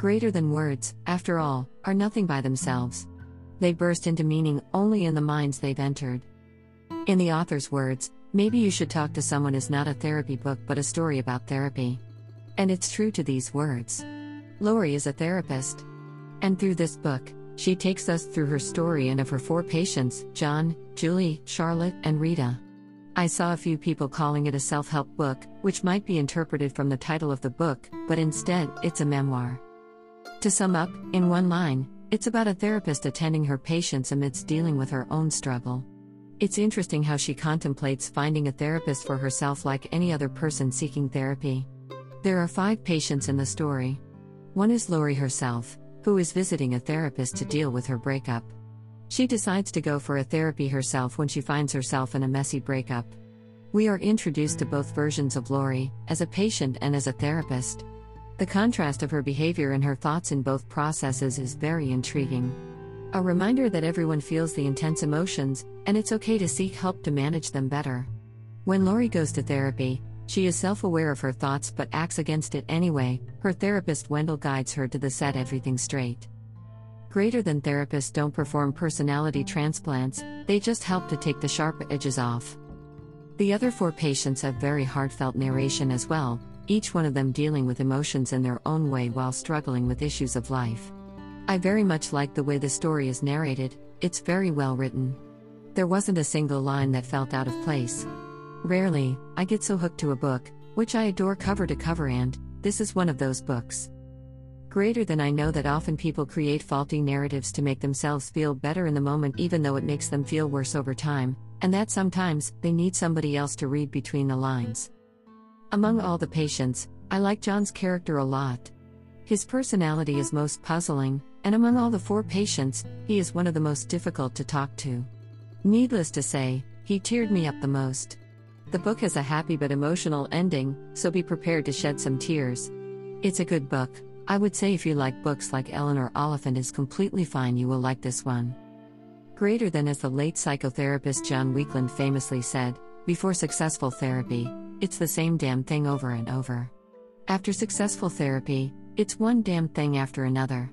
Greater than words, after all, are nothing by themselves. They burst into meaning only in the minds they've entered. In the author's words, maybe you should talk to someone is not a therapy book but a story about therapy. And it's true to these words. Lori is a therapist. And through this book, she takes us through her story and of her four patients John, Julie, Charlotte, and Rita. I saw a few people calling it a self help book, which might be interpreted from the title of the book, but instead, it's a memoir. To sum up, in one line, it's about a therapist attending her patients amidst dealing with her own struggle. It's interesting how she contemplates finding a therapist for herself like any other person seeking therapy. There are five patients in the story. One is Lori herself, who is visiting a therapist to deal with her breakup. She decides to go for a therapy herself when she finds herself in a messy breakup. We are introduced to both versions of Lori, as a patient and as a therapist. The contrast of her behavior and her thoughts in both processes is very intriguing. A reminder that everyone feels the intense emotions, and it's okay to seek help to manage them better. When Lori goes to therapy, she is self aware of her thoughts but acts against it anyway. Her therapist Wendell guides her to the set everything straight. Greater than therapists don't perform personality transplants, they just help to take the sharp edges off. The other four patients have very heartfelt narration as well, each one of them dealing with emotions in their own way while struggling with issues of life. I very much like the way the story is narrated, it's very well written. There wasn't a single line that felt out of place. Rarely, I get so hooked to a book, which I adore cover to cover, and this is one of those books. Greater than I know that often people create faulty narratives to make themselves feel better in the moment, even though it makes them feel worse over time, and that sometimes they need somebody else to read between the lines. Among all the patients, I like John's character a lot. His personality is most puzzling, and among all the four patients, he is one of the most difficult to talk to. Needless to say, he teared me up the most. The book has a happy but emotional ending, so be prepared to shed some tears. It's a good book, I would say if you like books like Eleanor Oliphant is completely fine, you will like this one. Greater than as the late psychotherapist John Weakland famously said, before successful therapy, it's the same damn thing over and over. After successful therapy, it's one damn thing after another.